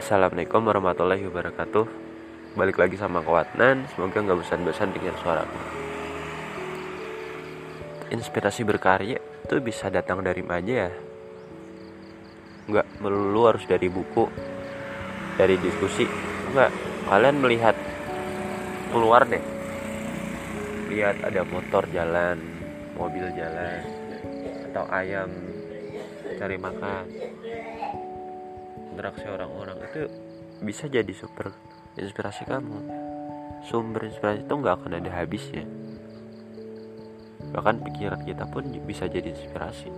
Assalamualaikum warahmatullahi wabarakatuh. Balik lagi sama Kewatnan Semoga nggak bosan-bosan dengar suaraku Inspirasi berkarya itu bisa datang dari mana ya? Nggak melulu harus dari buku Dari diskusi. Enggak, kalian melihat Keluar deh. Lihat ada motor jalan Mobil jalan Atau ayam Cari makan interaksi orang-orang itu bisa jadi super inspirasi kamu. Sumber inspirasi itu nggak akan ada habisnya. Bahkan pikiran kita pun bisa jadi inspirasi.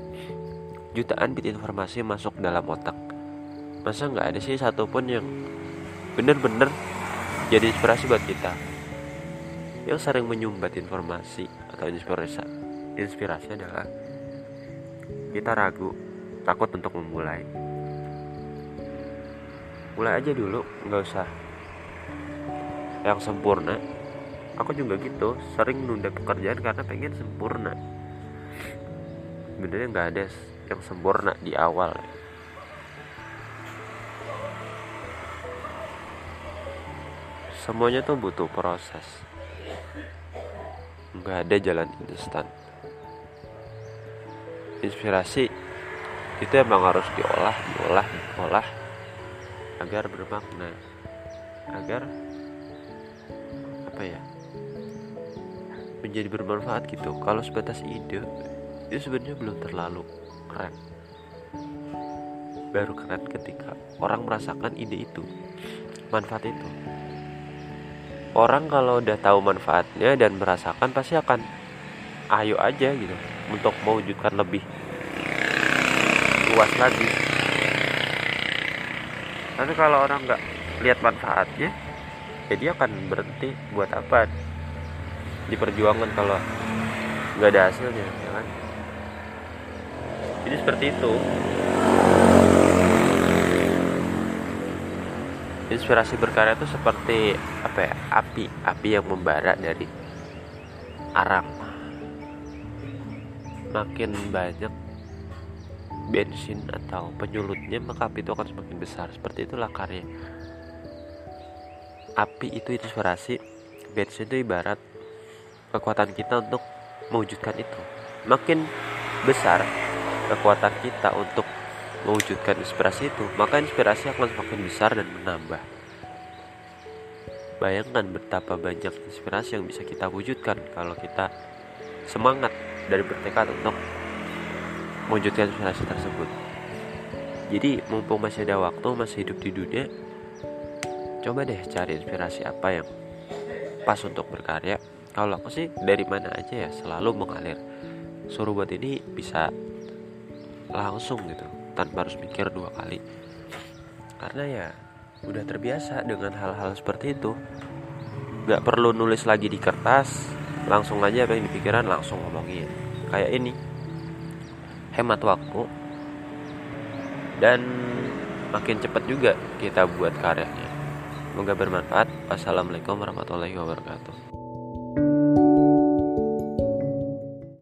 Jutaan bit informasi masuk dalam otak. Masa nggak ada sih satupun yang bener-bener jadi inspirasi buat kita? Yang sering menyumbat informasi atau inspirasi inspirasi adalah kita ragu takut untuk memulai mulai aja dulu nggak usah yang sempurna. Aku juga gitu sering nunda pekerjaan karena pengen sempurna. Sebenarnya nggak ada yang sempurna di awal. Semuanya tuh butuh proses. Nggak ada jalan instan. Inspirasi itu emang harus diolah diolah diolah agar bermakna agar apa ya menjadi bermanfaat gitu. Kalau sebatas ide itu sebenarnya belum terlalu keren. Baru keren ketika orang merasakan ide itu manfaat itu. Orang kalau udah tahu manfaatnya dan merasakan pasti akan ayo aja gitu. Untuk mewujudkan lebih luas lagi tapi kalau orang nggak lihat manfaatnya ya akan berhenti buat apa? Diperjuangkan kalau nggak ada hasilnya ya kan? Jadi seperti itu. Inspirasi berkarya itu seperti apa ya? Api api yang membara dari arang. Makin banyak bensin atau penyulutnya maka api itu akan semakin besar. Seperti itulah karya. Api itu inspirasi bensin itu ibarat kekuatan kita untuk mewujudkan itu. Makin besar kekuatan kita untuk mewujudkan inspirasi itu maka inspirasi akan semakin besar dan menambah. Bayangkan betapa banyak inspirasi yang bisa kita wujudkan kalau kita semangat dan bertekad untuk mewujudkan inspirasi tersebut. Jadi mumpung masih ada waktu masih hidup di dunia coba deh cari inspirasi apa yang pas untuk berkarya. Kalau aku sih dari mana aja ya selalu mengalir. Suruh buat ini bisa langsung gitu tanpa harus mikir dua kali. Karena ya udah terbiasa dengan hal-hal seperti itu. Nggak perlu nulis lagi di kertas langsung aja apa yang dipikiran langsung ngomongin. Kayak ini hemat waktu dan makin cepat juga kita buat karyanya. Semoga bermanfaat. Wassalamualaikum warahmatullahi wabarakatuh.